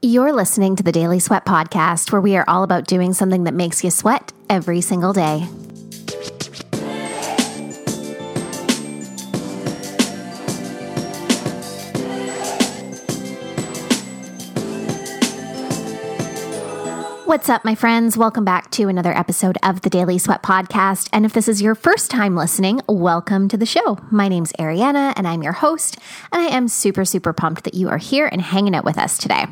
You're listening to the Daily Sweat Podcast, where we are all about doing something that makes you sweat every single day. What's up, my friends? Welcome back to another episode of the Daily Sweat Podcast. And if this is your first time listening, welcome to the show. My name's Ariana, and I'm your host. And I am super, super pumped that you are here and hanging out with us today.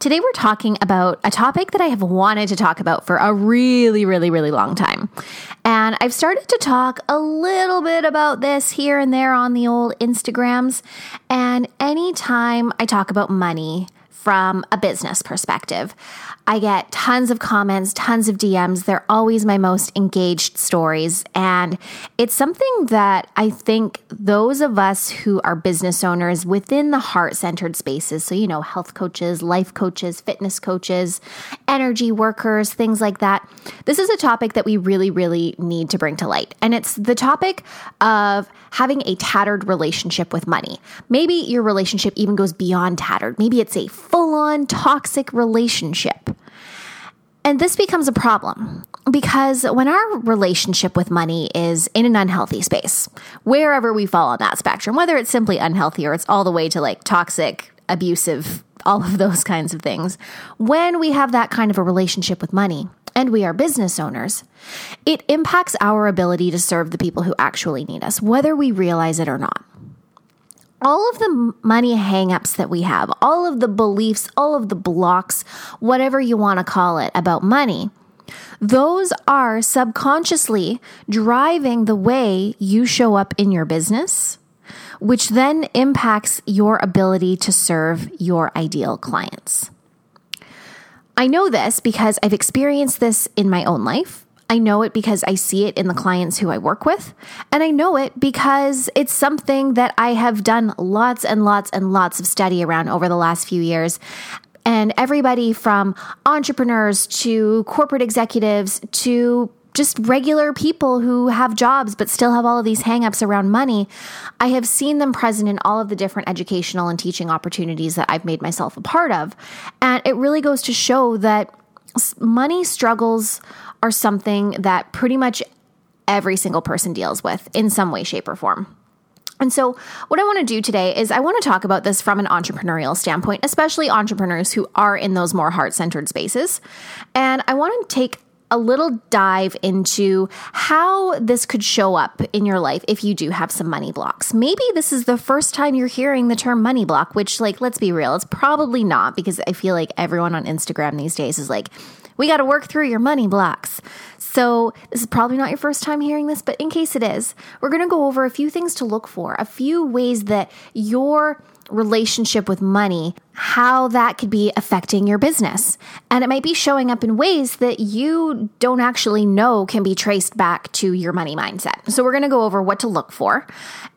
Today, we're talking about a topic that I have wanted to talk about for a really, really, really long time. And I've started to talk a little bit about this here and there on the old Instagrams. And anytime I talk about money from a business perspective, I get tons of comments, tons of DMs. They're always my most engaged stories. And it's something that I think those of us who are business owners within the heart centered spaces, so, you know, health coaches, life coaches, fitness coaches, energy workers, things like that, this is a topic that we really, really need to bring to light. And it's the topic of having a tattered relationship with money. Maybe your relationship even goes beyond tattered. Maybe it's a full on toxic relationship. And this becomes a problem because when our relationship with money is in an unhealthy space, wherever we fall on that spectrum, whether it's simply unhealthy or it's all the way to like toxic, abusive, all of those kinds of things, when we have that kind of a relationship with money, and we are business owners, it impacts our ability to serve the people who actually need us, whether we realize it or not all of the money hangups that we have, all of the beliefs, all of the blocks, whatever you want to call it about money, those are subconsciously driving the way you show up in your business, which then impacts your ability to serve your ideal clients. I know this because I've experienced this in my own life. I know it because I see it in the clients who I work with. And I know it because it's something that I have done lots and lots and lots of study around over the last few years. And everybody from entrepreneurs to corporate executives to just regular people who have jobs but still have all of these hangups around money. I have seen them present in all of the different educational and teaching opportunities that I've made myself a part of. And it really goes to show that money struggles are something that pretty much every single person deals with in some way, shape, or form. And so, what I want to do today is I want to talk about this from an entrepreneurial standpoint, especially entrepreneurs who are in those more heart centered spaces. And I want to take a little dive into how this could show up in your life if you do have some money blocks. Maybe this is the first time you're hearing the term money block, which, like, let's be real, it's probably not because I feel like everyone on Instagram these days is like, we got to work through your money blocks. So, this is probably not your first time hearing this, but in case it is, we're going to go over a few things to look for, a few ways that your relationship with money, how that could be affecting your business. And it might be showing up in ways that you don't actually know can be traced back to your money mindset. So, we're going to go over what to look for.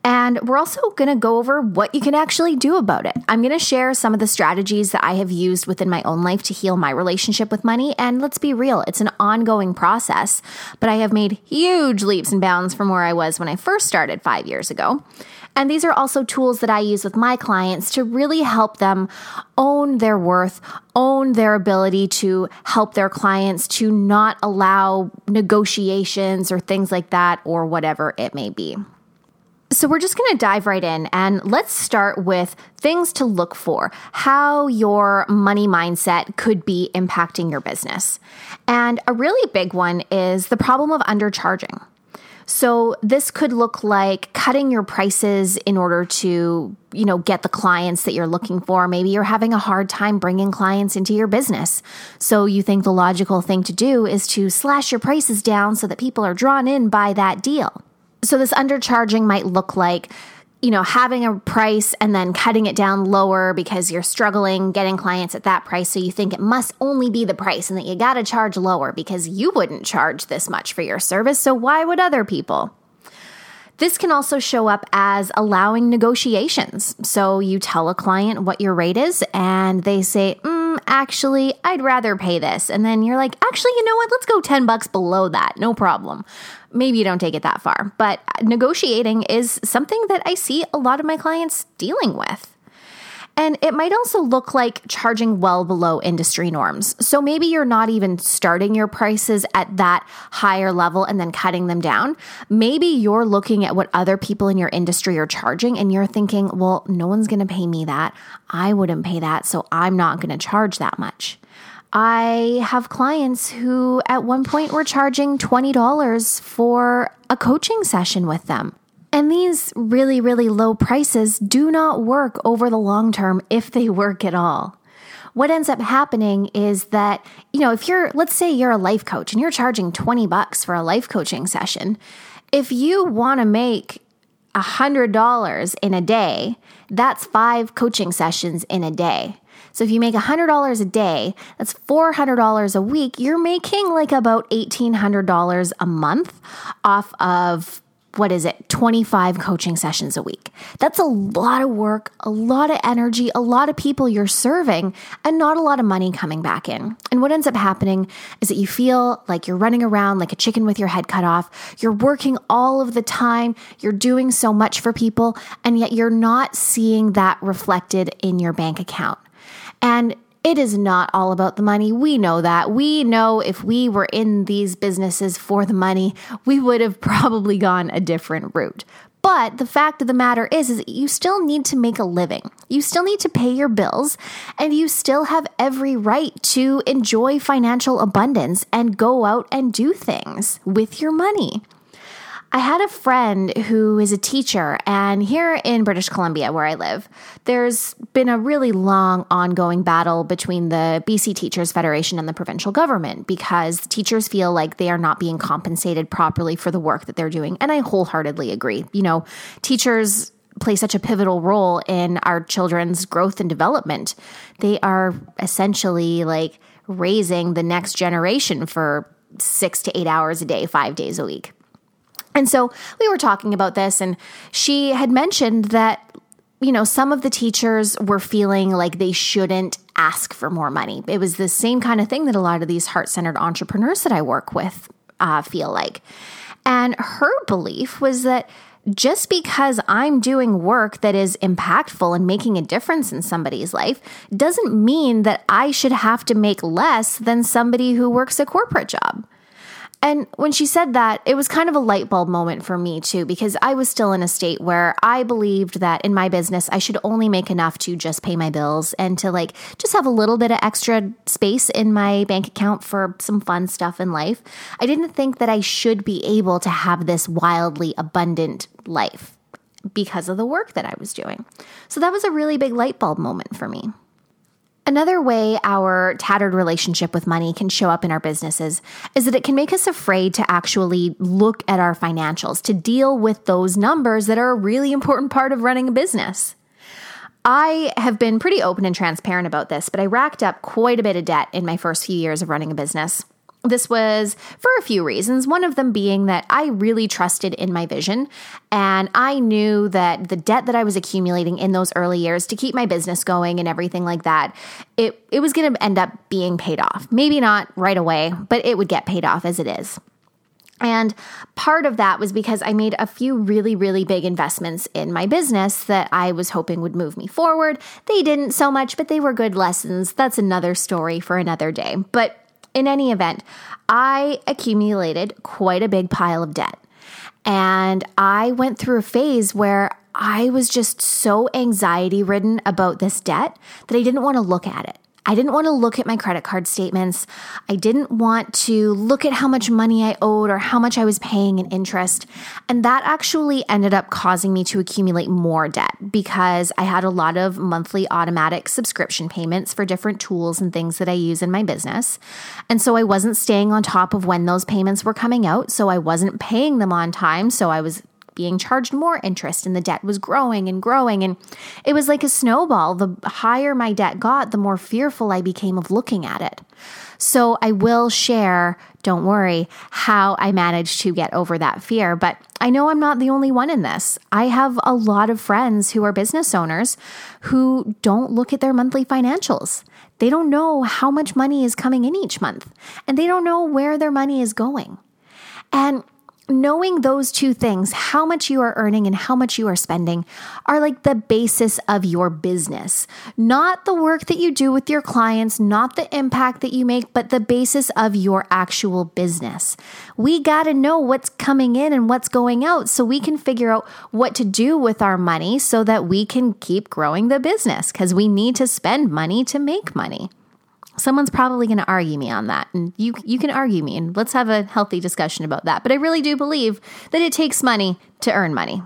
And we're also going to go over what you can actually do about it. I'm going to share some of the strategies that I have used within my own life to heal my relationship with money. And let's be real, it's an ongoing process, but I have made huge leaps and bounds from where I was when I first started five years ago. And these are also tools that I use with my clients to really help them own their worth, own their ability to help their clients to not allow negotiations or things like that or whatever it may be. So, we're just going to dive right in and let's start with things to look for, how your money mindset could be impacting your business. And a really big one is the problem of undercharging. So this could look like cutting your prices in order to, you know, get the clients that you're looking for. Maybe you're having a hard time bringing clients into your business. So you think the logical thing to do is to slash your prices down so that people are drawn in by that deal. So this undercharging might look like you know, having a price and then cutting it down lower because you're struggling getting clients at that price. So you think it must only be the price and that you got to charge lower because you wouldn't charge this much for your service. So why would other people? This can also show up as allowing negotiations. So you tell a client what your rate is and they say, mm, actually, I'd rather pay this. And then you're like, actually, you know what? Let's go 10 bucks below that. No problem maybe you don't take it that far, but negotiating is something that I see a lot of my clients dealing with. And it might also look like charging well below industry norms. So maybe you're not even starting your prices at that higher level and then cutting them down. Maybe you're looking at what other people in your industry are charging and you're thinking, well, no one's going to pay me that. I wouldn't pay that. So I'm not going to charge that much. I have clients who at one point were charging $20 for a coaching session with them. And these really, really low prices do not work over the long term if they work at all. What ends up happening is that, you know, if you're, let's say you're a life coach and you're charging 20 bucks for a life coaching session, if you want to make $100 in a day, that's five coaching sessions in a day. So if you make $100 a day, that's $400 a week. You're making like about $1,800 a month off of what is it, 25 coaching sessions a week. That's a lot of work, a lot of energy, a lot of people you're serving, and not a lot of money coming back in. And what ends up happening is that you feel like you're running around like a chicken with your head cut off. You're working all of the time, you're doing so much for people, and yet you're not seeing that reflected in your bank account. And it is not all about the money. We know that. We know if we were in these businesses for the money, we would have probably gone a different route. But the fact of the matter is, is you still need to make a living. You still need to pay your bills and you still have every right to enjoy financial abundance and go out and do things with your money. I had a friend who is a teacher, and here in British Columbia, where I live, there's been a really long ongoing battle between the BC Teachers Federation and the provincial government because teachers feel like they are not being compensated properly for the work that they're doing. And I wholeheartedly agree. You know, teachers play such a pivotal role in our children's growth and development. They are essentially like raising the next generation for six to eight hours a day, five days a week. And so we were talking about this, and she had mentioned that, you know, some of the teachers were feeling like they shouldn't ask for more money. It was the same kind of thing that a lot of these heart centered entrepreneurs that I work with uh, feel like. And her belief was that just because I'm doing work that is impactful and making a difference in somebody's life doesn't mean that I should have to make less than somebody who works a corporate job. And when she said that, it was kind of a light bulb moment for me too, because I was still in a state where I believed that in my business, I should only make enough to just pay my bills and to like just have a little bit of extra space in my bank account for some fun stuff in life. I didn't think that I should be able to have this wildly abundant life because of the work that I was doing. So that was a really big light bulb moment for me. Another way our tattered relationship with money can show up in our businesses is that it can make us afraid to actually look at our financials, to deal with those numbers that are a really important part of running a business. I have been pretty open and transparent about this, but I racked up quite a bit of debt in my first few years of running a business. This was for a few reasons, one of them being that I really trusted in my vision. And I knew that the debt that I was accumulating in those early years to keep my business going and everything like that, it, it was going to end up being paid off. Maybe not right away, but it would get paid off as it is. And part of that was because I made a few really, really big investments in my business that I was hoping would move me forward. They didn't so much, but they were good lessons. That's another story for another day. But in any event, I accumulated quite a big pile of debt. And I went through a phase where I was just so anxiety ridden about this debt that I didn't want to look at it. I didn't want to look at my credit card statements. I didn't want to look at how much money I owed or how much I was paying in interest. And that actually ended up causing me to accumulate more debt because I had a lot of monthly automatic subscription payments for different tools and things that I use in my business. And so I wasn't staying on top of when those payments were coming out. So I wasn't paying them on time. So I was being charged more interest and the debt was growing and growing. And it was like a snowball. The higher my debt got, the more fearful I became of looking at it. So I will share, don't worry, how I managed to get over that fear. But I know I'm not the only one in this. I have a lot of friends who are business owners who don't look at their monthly financials. They don't know how much money is coming in each month and they don't know where their money is going. And knowing those two things, how much you are earning and how much you are spending, are like the basis of your business. Not the work that you do with your clients, not the impact that you make, but the basis of your actual business. We got to know what's coming in and what's going out so we can figure out what to do with our money so that we can keep growing the business because we need to spend money to make money. Someone's probably going to argue me on that, and you you can argue me, and let's have a healthy discussion about that. But I really do believe that it takes money to earn money.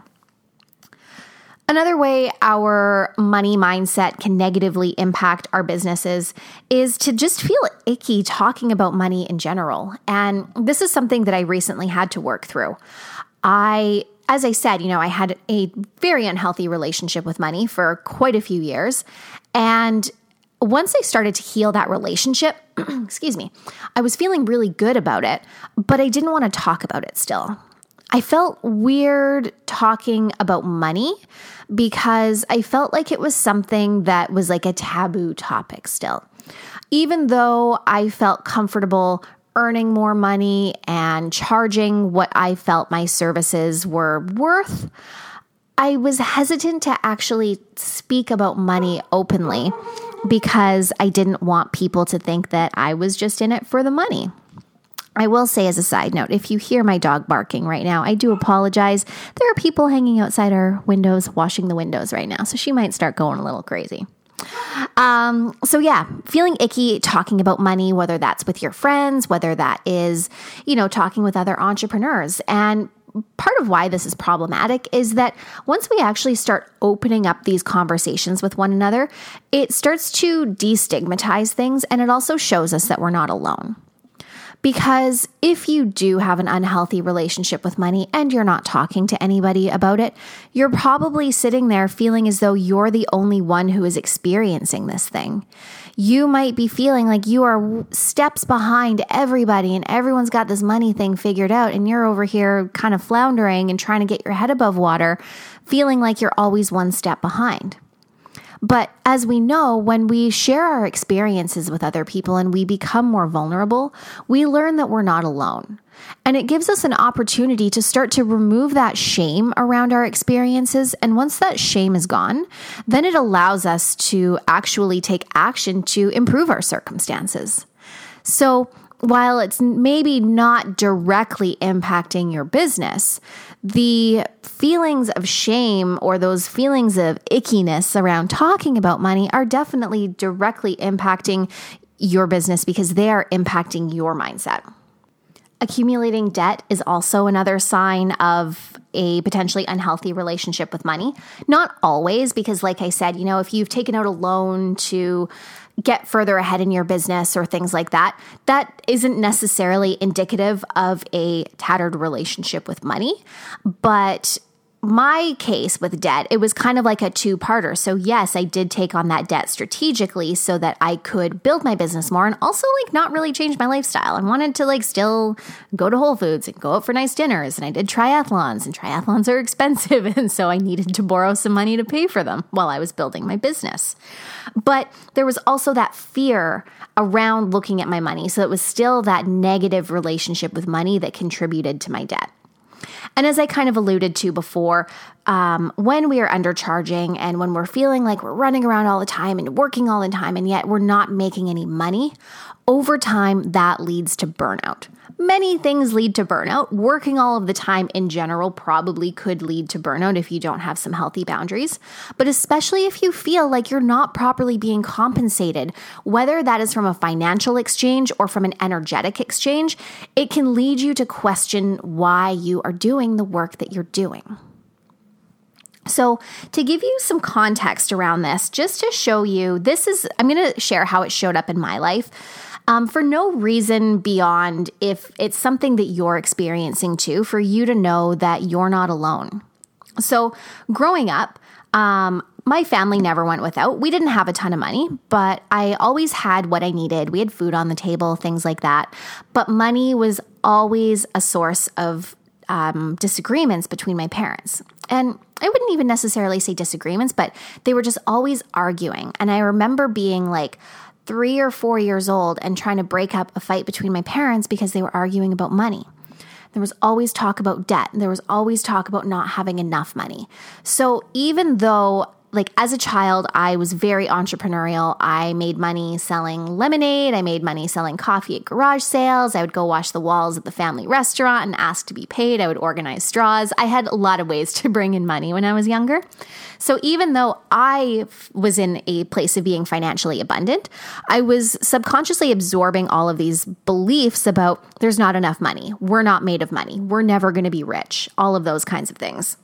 Another way our money mindset can negatively impact our businesses is to just feel icky talking about money in general. And this is something that I recently had to work through. I as I said, you know, I had a very unhealthy relationship with money for quite a few years. And once I started to heal that relationship, excuse me, I was feeling really good about it, but I didn't want to talk about it still. I felt weird talking about money because I felt like it was something that was like a taboo topic still. Even though I felt comfortable earning more money and charging what I felt my services were worth, I was hesitant to actually speak about money openly because I didn't want people to think that I was just in it for the money. I will say, as a side note, if you hear my dog barking right now, I do apologize. There are people hanging outside our windows, washing the windows right now, so she might start going a little crazy. Um, so yeah, feeling icky talking about money, whether that's with your friends, whether that is, you know, talking with other entrepreneurs. And part of why this is problematic is that once we actually start opening up these conversations with one another, it starts to destigmatize things and it also shows us that we're not alone. Because if you do have an unhealthy relationship with money and you're not talking to anybody about it, you're probably sitting there feeling as though you're the only one who is experiencing this thing you might be feeling like you are steps behind everybody and everyone's got this money thing figured out and you're over here kind of floundering and trying to get your head above water, feeling like you're always one step behind. But as we know, when we share our experiences with other people and we become more vulnerable, we learn that we're not alone. And it gives us an opportunity to start to remove that shame around our experiences. And once that shame is gone, then it allows us to actually take action to improve our circumstances. So, while it's maybe not directly impacting your business, the feelings of shame or those feelings of ickiness around talking about money are definitely directly impacting your business because they are impacting your mindset. Accumulating debt is also another sign of a potentially unhealthy relationship with money. Not always, because, like I said, you know, if you've taken out a loan to get further ahead in your business or things like that, that isn't necessarily indicative of a tattered relationship with money. But my case with debt, it was kind of like a two parter. So, yes, I did take on that debt strategically so that I could build my business more and also like not really change my lifestyle. I wanted to like still go to Whole Foods and go out for nice dinners. And I did triathlons, and triathlons are expensive. And so I needed to borrow some money to pay for them while I was building my business. But there was also that fear around looking at my money. So it was still that negative relationship with money that contributed to my debt. And as I kind of alluded to before, um, when we are undercharging and when we're feeling like we're running around all the time and working all the time, and yet we're not making any money, over time that leads to burnout. Many things lead to burnout. Working all of the time in general probably could lead to burnout if you don't have some healthy boundaries, but especially if you feel like you're not properly being compensated, whether that is from a financial exchange or from an energetic exchange, it can lead you to question why you are doing the work that you're doing. So, to give you some context around this, just to show you, this is, I'm going to share how it showed up in my life um, for no reason beyond if it's something that you're experiencing too, for you to know that you're not alone. So, growing up, um, my family never went without. We didn't have a ton of money, but I always had what I needed. We had food on the table, things like that. But money was always a source of um, disagreements between my parents. And I wouldn't even necessarily say disagreements, but they were just always arguing. And I remember being like, three or four years old and trying to break up a fight between my parents because they were arguing about money. There was always talk about debt. There was always talk about not having enough money. So even though like as a child, I was very entrepreneurial. I made money selling lemonade. I made money selling coffee at garage sales. I would go wash the walls at the family restaurant and ask to be paid. I would organize straws. I had a lot of ways to bring in money when I was younger. So even though I was in a place of being financially abundant, I was subconsciously absorbing all of these beliefs about there's not enough money. We're not made of money. We're never going to be rich. All of those kinds of things.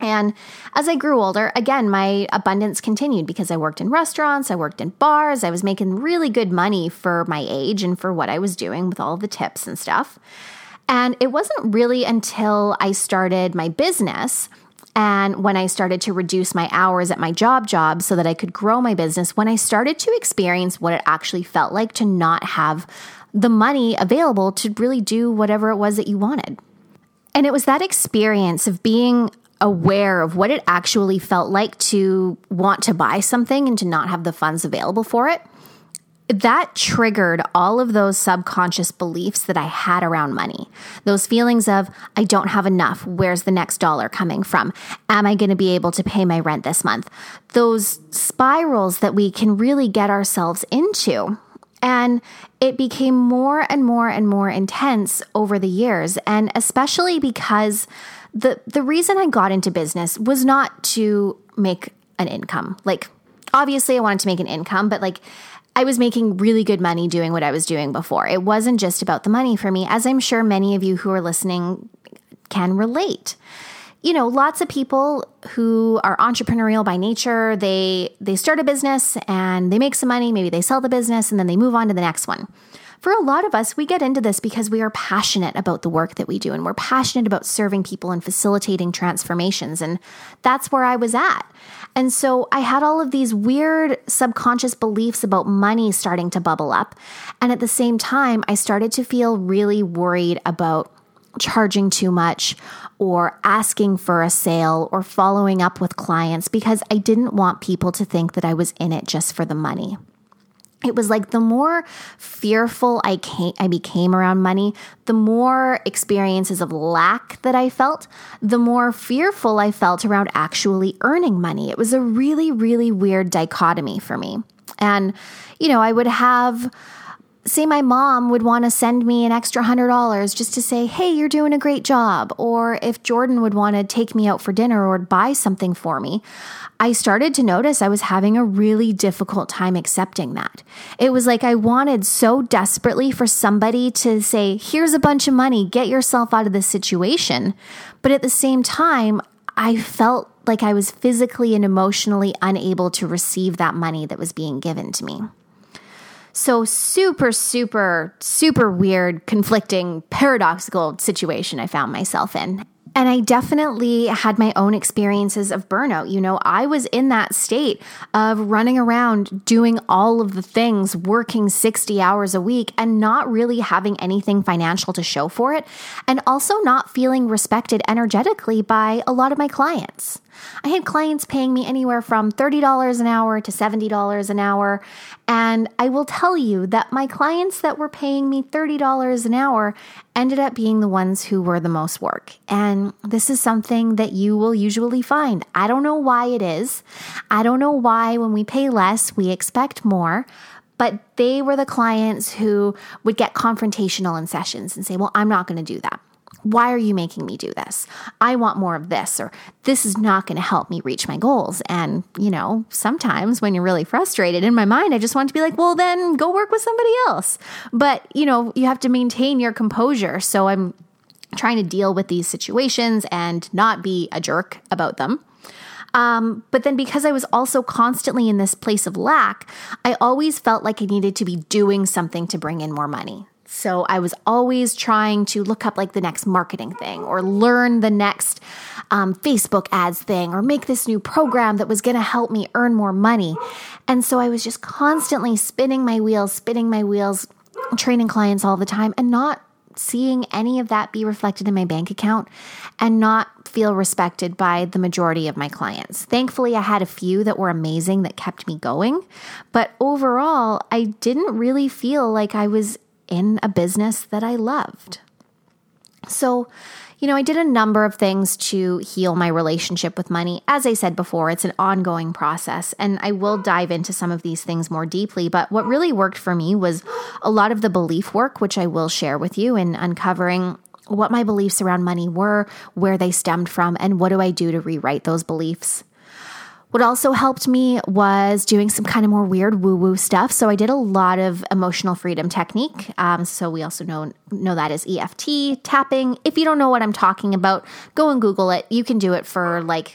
And as I grew older, again, my abundance continued because I worked in restaurants, I worked in bars, I was making really good money for my age and for what I was doing with all the tips and stuff. And it wasn't really until I started my business and when I started to reduce my hours at my job job so that I could grow my business, when I started to experience what it actually felt like to not have the money available to really do whatever it was that you wanted. And it was that experience of being aware of what it actually felt like to want to buy something and to not have the funds available for it, that triggered all of those subconscious beliefs that I had around money. Those feelings of, I don't have enough. Where's the next dollar coming from? Am I going to be able to pay my rent this month? Those spirals that we can really get ourselves into. And it became more and more and more intense over the years. And especially because the the reason I got into business was not to make an income. Like obviously I wanted to make an income, but like I was making really good money doing what I was doing before. It wasn't just about the money for me, as I'm sure many of you who are listening can relate. You know, lots of people who are entrepreneurial by nature, they they start a business and they make some money, maybe they sell the business and then they move on to the next one for a lot of us, we get into this because we are passionate about the work that we do and we're passionate about serving people and facilitating transformations. And that's where I was at. And so I had all of these weird subconscious beliefs about money starting to bubble up. And at the same time, I started to feel really worried about charging too much or asking for a sale or following up with clients because I didn't want people to think that I was in it just for the money it was like the more fearful I came, I became around money, the more experiences of lack that I felt, the more fearful I felt around actually earning money. It was a really, really weird dichotomy for me. And, you know, I would have say my mom would want to send me an extra hundred dollars just to say, hey, you're doing a great job. Or if Jordan would want to take me out for dinner or buy something for me, I started to notice I was having a really difficult time accepting that. It was like I wanted so desperately for somebody to say, here's a bunch of money, get yourself out of this situation. But at the same time, I felt like I was physically and emotionally unable to receive that money that was being given to me. So, super, super, super weird, conflicting, paradoxical situation I found myself in. And I definitely had my own experiences of burnout. You know, I was in that state of running around doing all of the things, working 60 hours a week and not really having anything financial to show for it. And also not feeling respected energetically by a lot of my clients. I had clients paying me anywhere from $30 an hour to $70 an hour. And I will tell you that my clients that were paying me $30 an hour ended up being the ones who were the most work. And this is something that you will usually find. I don't know why it is. I don't know why when we pay less, we expect more but they were the clients who would get confrontational in sessions and say, Well, I'm not going to do that. Why are you making me do this? I want more of this, or this is not going to help me reach my goals. And, you know, sometimes when you're really frustrated, in my mind, I just want to be like, well, then go work with somebody else. But, you know, you have to maintain your composure. So I'm trying to deal with these situations and not be a jerk about them. Um, but then because I was also constantly in this place of lack, I always felt like I needed to be doing something to bring in more money. So I was always trying to look up like the next marketing thing or learn the next um, Facebook ads thing or make this new program that was going to help me earn more money. And so I was just constantly spinning my wheels, spinning my wheels, training clients all the time and not seeing any of that be reflected in my bank account and not feel respected by the majority of my clients. Thankfully, I had a few that were amazing that kept me going, but overall, I didn't really feel like I was in a business that I loved. So, you know, I did a number of things to heal my relationship with money. As I said before, it's an ongoing process, and I will dive into some of these things more deeply. But what really worked for me was a lot of the belief work, which I will share with you in uncovering what my beliefs around money were, where they stemmed from, and what do I do to rewrite those beliefs. What also helped me was doing some kind of more weird woo woo stuff. So I did a lot of emotional freedom technique. Um, so we also know know that as EFT tapping. If you don't know what I'm talking about, go and Google it. You can do it for like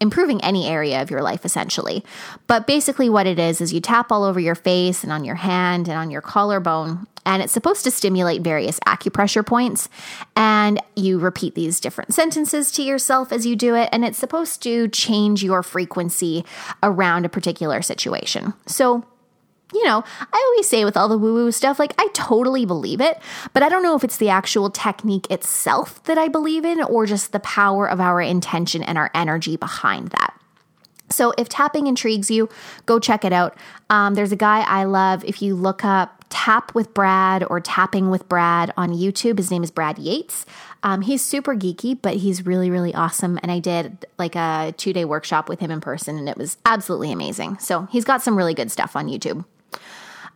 improving any area of your life essentially. But basically, what it is is you tap all over your face and on your hand and on your collarbone, and it's supposed to stimulate various acupressure points. And you repeat these different sentences to yourself as you do it, and it's supposed to change your frequency around a particular situation. So, you know, I always say with all the woo woo stuff, like I totally believe it, but I don't know if it's the actual technique itself that I believe in or just the power of our intention and our energy behind that. So if tapping intrigues you, go check it out. Um, there's a guy I love. If you look up Tap with Brad or Tapping with Brad on YouTube, his name is Brad Yates. Um, he's super geeky, but he's really, really awesome. And I did like a two day workshop with him in person, and it was absolutely amazing. So he's got some really good stuff on YouTube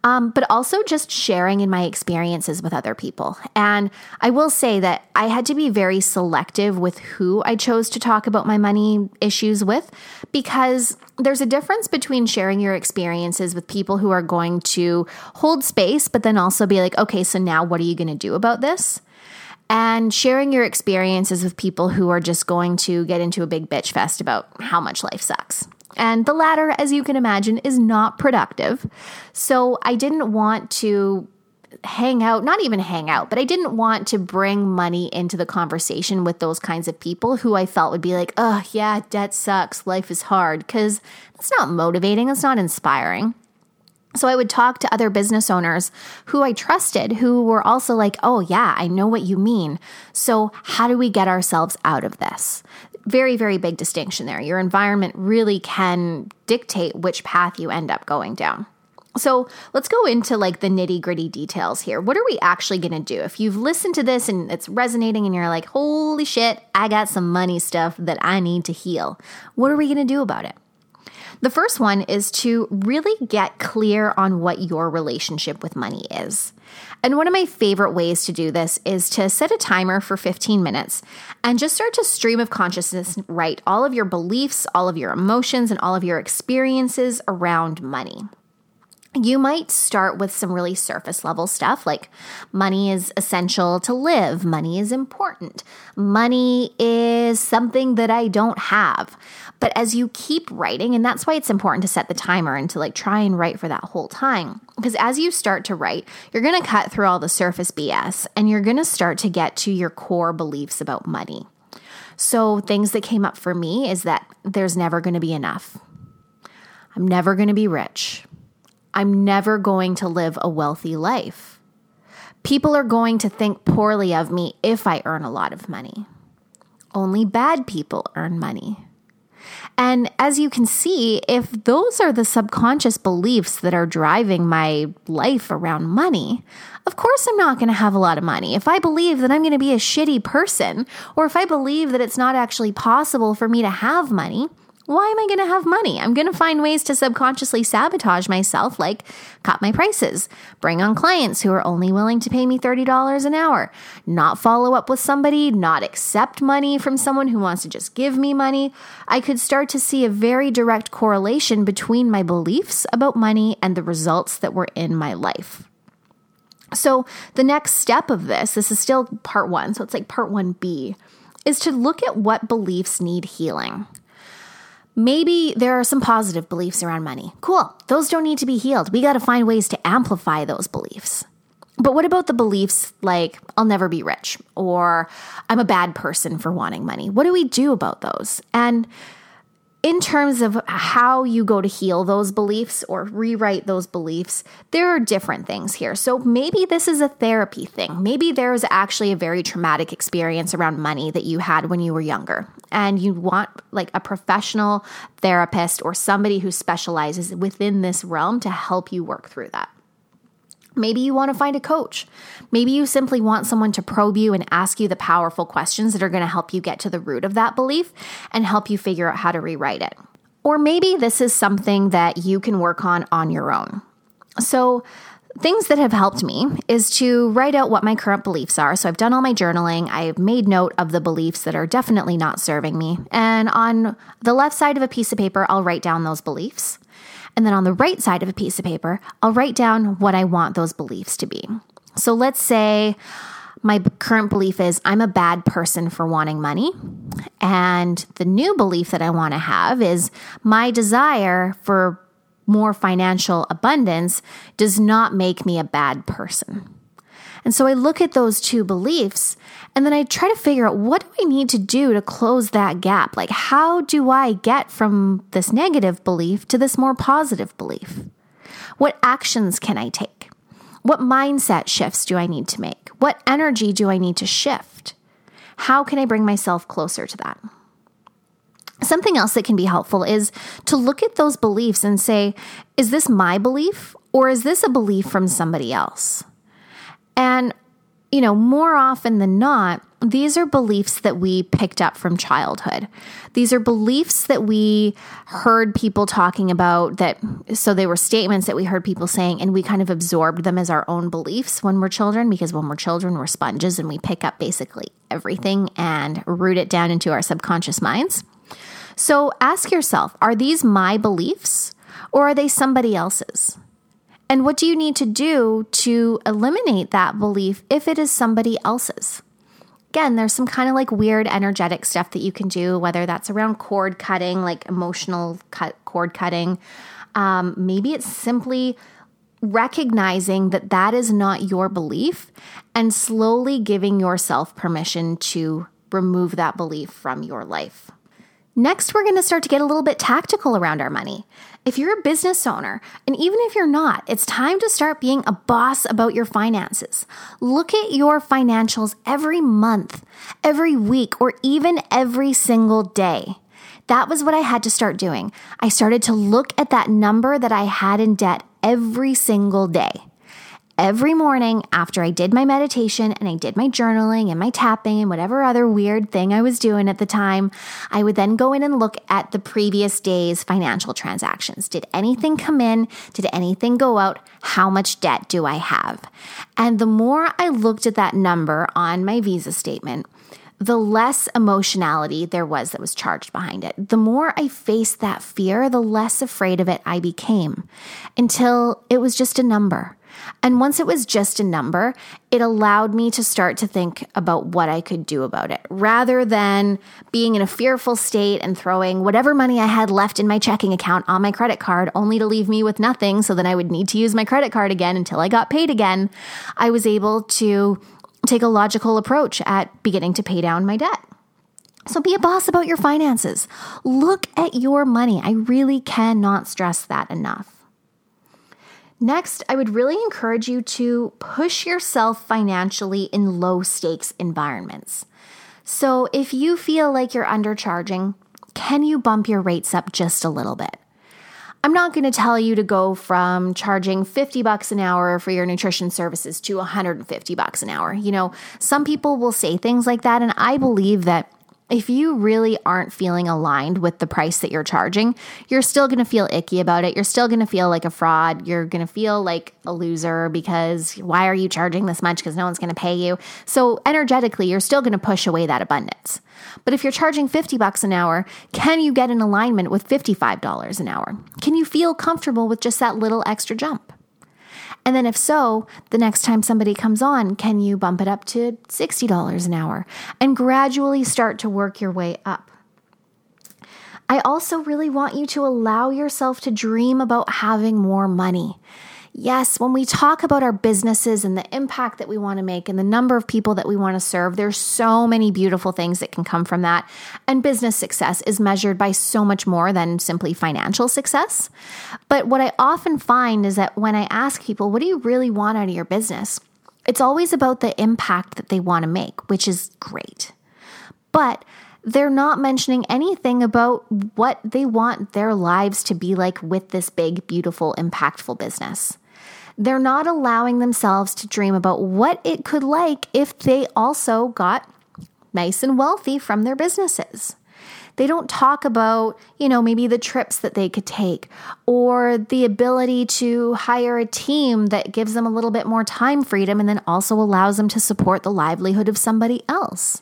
um, but also just sharing in my experiences with other people. And I will say that I had to be very selective with who I chose to talk about my money issues with because there's a difference between sharing your experiences with people who are going to hold space, but then also be like, okay, so now what are you going to do about this? and sharing your experiences with people who are just going to get into a big bitch fest about how much life sucks. And the latter, as you can imagine, is not productive. So I didn't want to hang out, not even hang out, but I didn't want to bring money into the conversation with those kinds of people who I felt would be like, oh, yeah, debt sucks, life is hard, because that's not motivating, it's not inspiring. So I would talk to other business owners who I trusted who were also like, oh, yeah, I know what you mean. So, how do we get ourselves out of this? Very, very big distinction there. Your environment really can dictate which path you end up going down. So let's go into like the nitty gritty details here. What are we actually going to do? If you've listened to this and it's resonating and you're like, holy shit, I got some money stuff that I need to heal, what are we going to do about it? The first one is to really get clear on what your relationship with money is. And one of my favorite ways to do this is to set a timer for 15 minutes and just start to stream of consciousness write all of your beliefs, all of your emotions, and all of your experiences around money. You might start with some really surface level stuff like money is essential to live, money is important, money is something that I don't have. But as you keep writing, and that's why it's important to set the timer and to like try and write for that whole time. Because as you start to write, you're going to cut through all the surface BS and you're going to start to get to your core beliefs about money. So, things that came up for me is that there's never going to be enough. I'm never going to be rich. I'm never going to live a wealthy life. People are going to think poorly of me if I earn a lot of money. Only bad people earn money. And as you can see, if those are the subconscious beliefs that are driving my life around money, of course I'm not going to have a lot of money. If I believe that I'm going to be a shitty person, or if I believe that it's not actually possible for me to have money, why am I going to have money? I'm going to find ways to subconsciously sabotage myself, like cut my prices, bring on clients who are only willing to pay me $30 an hour, not follow up with somebody, not accept money from someone who wants to just give me money. I could start to see a very direct correlation between my beliefs about money and the results that were in my life. So, the next step of this, this is still part one, so it's like part 1B, is to look at what beliefs need healing. Maybe there are some positive beliefs around money. Cool. Those don't need to be healed. We got to find ways to amplify those beliefs. But what about the beliefs like, I'll never be rich or I'm a bad person for wanting money? What do we do about those? And in terms of how you go to heal those beliefs or rewrite those beliefs, there are different things here. So maybe this is a therapy thing. Maybe there's actually a very traumatic experience around money that you had when you were younger, and you want like a professional therapist or somebody who specializes within this realm to help you work through that. Maybe you want to find a coach. Maybe you simply want someone to probe you and ask you the powerful questions that are going to help you get to the root of that belief and help you figure out how to rewrite it. Or maybe this is something that you can work on on your own. So, things that have helped me is to write out what my current beliefs are. So, I've done all my journaling, I've made note of the beliefs that are definitely not serving me. And on the left side of a piece of paper, I'll write down those beliefs. And then on the right side of a piece of paper, I'll write down what I want those beliefs to be. So, let's say, my current belief is I'm a bad person for wanting money. And the new belief that I want to have is my desire for more financial abundance does not make me a bad person. And so I look at those two beliefs and then I try to figure out what do I need to do to close that gap? Like, how do I get from this negative belief to this more positive belief? What actions can I take? What mindset shifts do I need to make? What energy do I need to shift? How can I bring myself closer to that? Something else that can be helpful is to look at those beliefs and say, is this my belief or is this a belief from somebody else? And, you know, more often than not, these are beliefs that we picked up from childhood. These are beliefs that we heard people talking about that so they were statements that we heard people saying and we kind of absorbed them as our own beliefs when we're children because when we're children we're sponges and we pick up basically everything and root it down into our subconscious minds. So ask yourself, are these my beliefs or are they somebody else's? And what do you need to do to eliminate that belief if it is somebody else's? Again, there's some kind of like weird energetic stuff that you can do, whether that's around cord cutting, like emotional cut, cord cutting. Um, maybe it's simply recognizing that that is not your belief and slowly giving yourself permission to remove that belief from your life. Next, we're going to start to get a little bit tactical around our money. If you're a business owner, and even if you're not, it's time to start being a boss about your finances. Look at your financials every month, every week, or even every single day. That was what I had to start doing. I started to look at that number that I had in debt every single day every morning after I did my meditation and I did my journaling and my tapping and whatever other weird thing I was doing at the time, I would then go in and look at the previous day's financial transactions. Did anything come in? Did anything go out? How much debt do I have? And the more I looked at that number on my Visa statement, the less emotionality there was that was charged behind it. The more I faced that fear, the less afraid of it I became until it was just a number. And once it was just a number, it allowed me to start to think about what I could do about it rather than being in a fearful state and throwing whatever money I had left in my checking account on my credit card only to leave me with nothing so that I would need to use my credit card again until I got paid again. I was able to take a logical approach at beginning to pay down my debt. So be a boss about your finances. Look at your money. I really cannot stress that enough. Next, I would really encourage you to push yourself financially in low stakes environments. So, if you feel like you're undercharging, can you bump your rates up just a little bit? I'm not going to tell you to go from charging 50 bucks an hour for your nutrition services to 150 bucks an hour. You know, some people will say things like that and I believe that if you really aren't feeling aligned with the price that you're charging, you're still going to feel icky about it. You're still going to feel like a fraud. You're going to feel like a loser because why are you charging this much? Because no one's going to pay you. So, energetically, you're still going to push away that abundance. But if you're charging 50 bucks an hour, can you get in alignment with $55 an hour? Can you feel comfortable with just that little extra jump? And then, if so, the next time somebody comes on, can you bump it up to $60 an hour and gradually start to work your way up? I also really want you to allow yourself to dream about having more money. Yes, when we talk about our businesses and the impact that we want to make and the number of people that we want to serve, there's so many beautiful things that can come from that. And business success is measured by so much more than simply financial success. But what I often find is that when I ask people, what do you really want out of your business? It's always about the impact that they want to make, which is great. But they're not mentioning anything about what they want their lives to be like with this big, beautiful, impactful business. they're not allowing themselves to dream about what it could like if they also got nice and wealthy from their businesses. They don't talk about, you know, maybe the trips that they could take or the ability to hire a team that gives them a little bit more time freedom and then also allows them to support the livelihood of somebody else.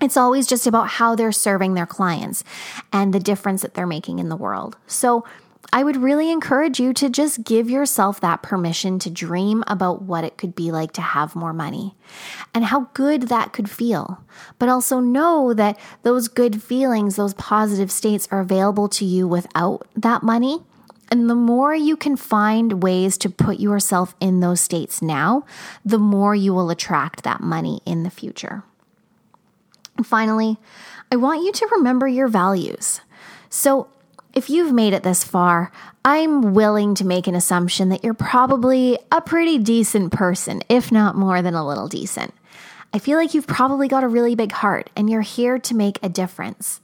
It's always just about how they're serving their clients and the difference that they're making in the world. So, I would really encourage you to just give yourself that permission to dream about what it could be like to have more money and how good that could feel. But also know that those good feelings, those positive states are available to you without that money. And the more you can find ways to put yourself in those states now, the more you will attract that money in the future. Finally, I want you to remember your values. So, if you've made it this far, I'm willing to make an assumption that you're probably a pretty decent person, if not more than a little decent. I feel like you've probably got a really big heart and you're here to make a difference.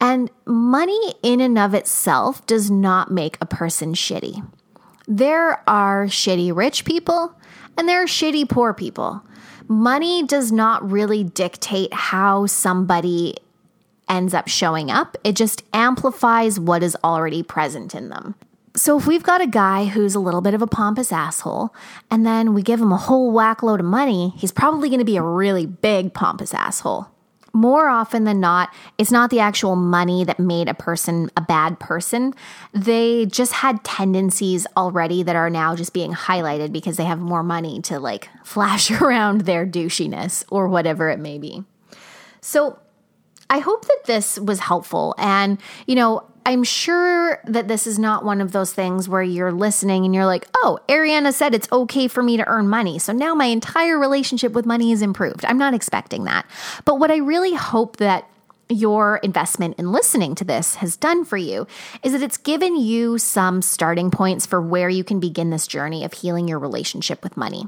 And money in and of itself does not make a person shitty. There are shitty rich people and there are shitty poor people. Money does not really dictate how somebody ends up showing up. It just amplifies what is already present in them. So if we've got a guy who's a little bit of a pompous asshole, and then we give him a whole whack load of money, he's probably going to be a really big pompous asshole. More often than not, it's not the actual money that made a person a bad person. They just had tendencies already that are now just being highlighted because they have more money to like flash around their douchiness or whatever it may be. So I hope that this was helpful. And, you know, I'm sure that this is not one of those things where you're listening and you're like, oh, Ariana said it's okay for me to earn money. So now my entire relationship with money is improved. I'm not expecting that. But what I really hope that your investment in listening to this has done for you is that it's given you some starting points for where you can begin this journey of healing your relationship with money.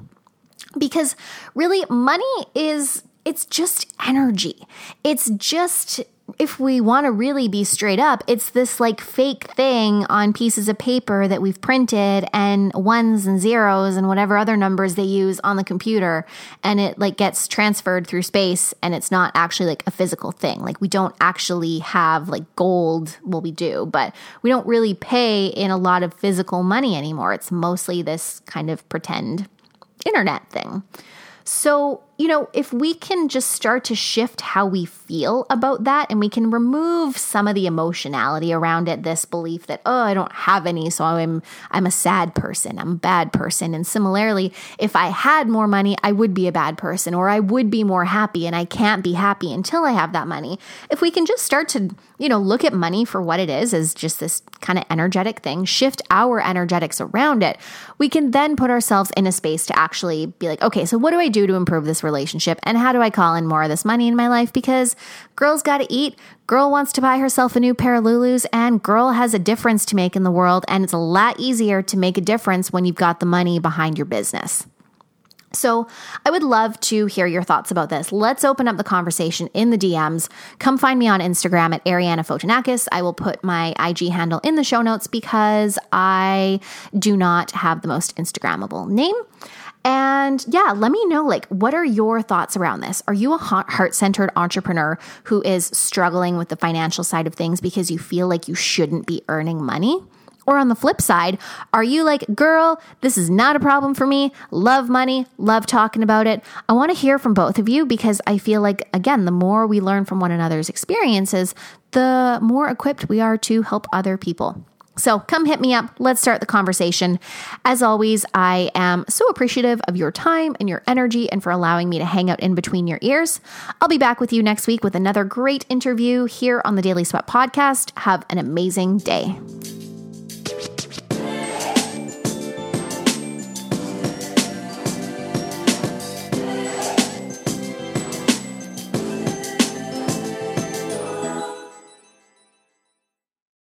Because really, money is it's just energy. It's just if we want to really be straight up, it's this like fake thing on pieces of paper that we've printed and ones and zeros and whatever other numbers they use on the computer. And it like gets transferred through space and it's not actually like a physical thing. Like we don't actually have like gold. Well, we do, but we don't really pay in a lot of physical money anymore. It's mostly this kind of pretend internet thing. So, you know, if we can just start to shift how we feel about that and we can remove some of the emotionality around it, this belief that, oh, I don't have any, so I'm I'm a sad person, I'm a bad person. And similarly, if I had more money, I would be a bad person or I would be more happy and I can't be happy until I have that money. If we can just start to, you know, look at money for what it is as just this kind of energetic thing, shift our energetics around it, we can then put ourselves in a space to actually be like, okay, so what do I do to improve this relationship? And how do I call in more of this money in my life? Because girl's got to eat, girl wants to buy herself a new pair of Lulus, and girl has a difference to make in the world. And it's a lot easier to make a difference when you've got the money behind your business. So, I would love to hear your thoughts about this. Let's open up the conversation in the DMs. Come find me on Instagram at Ariana Fotinakis. I will put my IG handle in the show notes because I do not have the most Instagrammable name. And yeah, let me know like what are your thoughts around this? Are you a heart-centered entrepreneur who is struggling with the financial side of things because you feel like you shouldn't be earning money? Or on the flip side, are you like, girl, this is not a problem for me, love money, love talking about it? I want to hear from both of you because I feel like, again, the more we learn from one another's experiences, the more equipped we are to help other people. So come hit me up. Let's start the conversation. As always, I am so appreciative of your time and your energy and for allowing me to hang out in between your ears. I'll be back with you next week with another great interview here on the Daily Sweat podcast. Have an amazing day.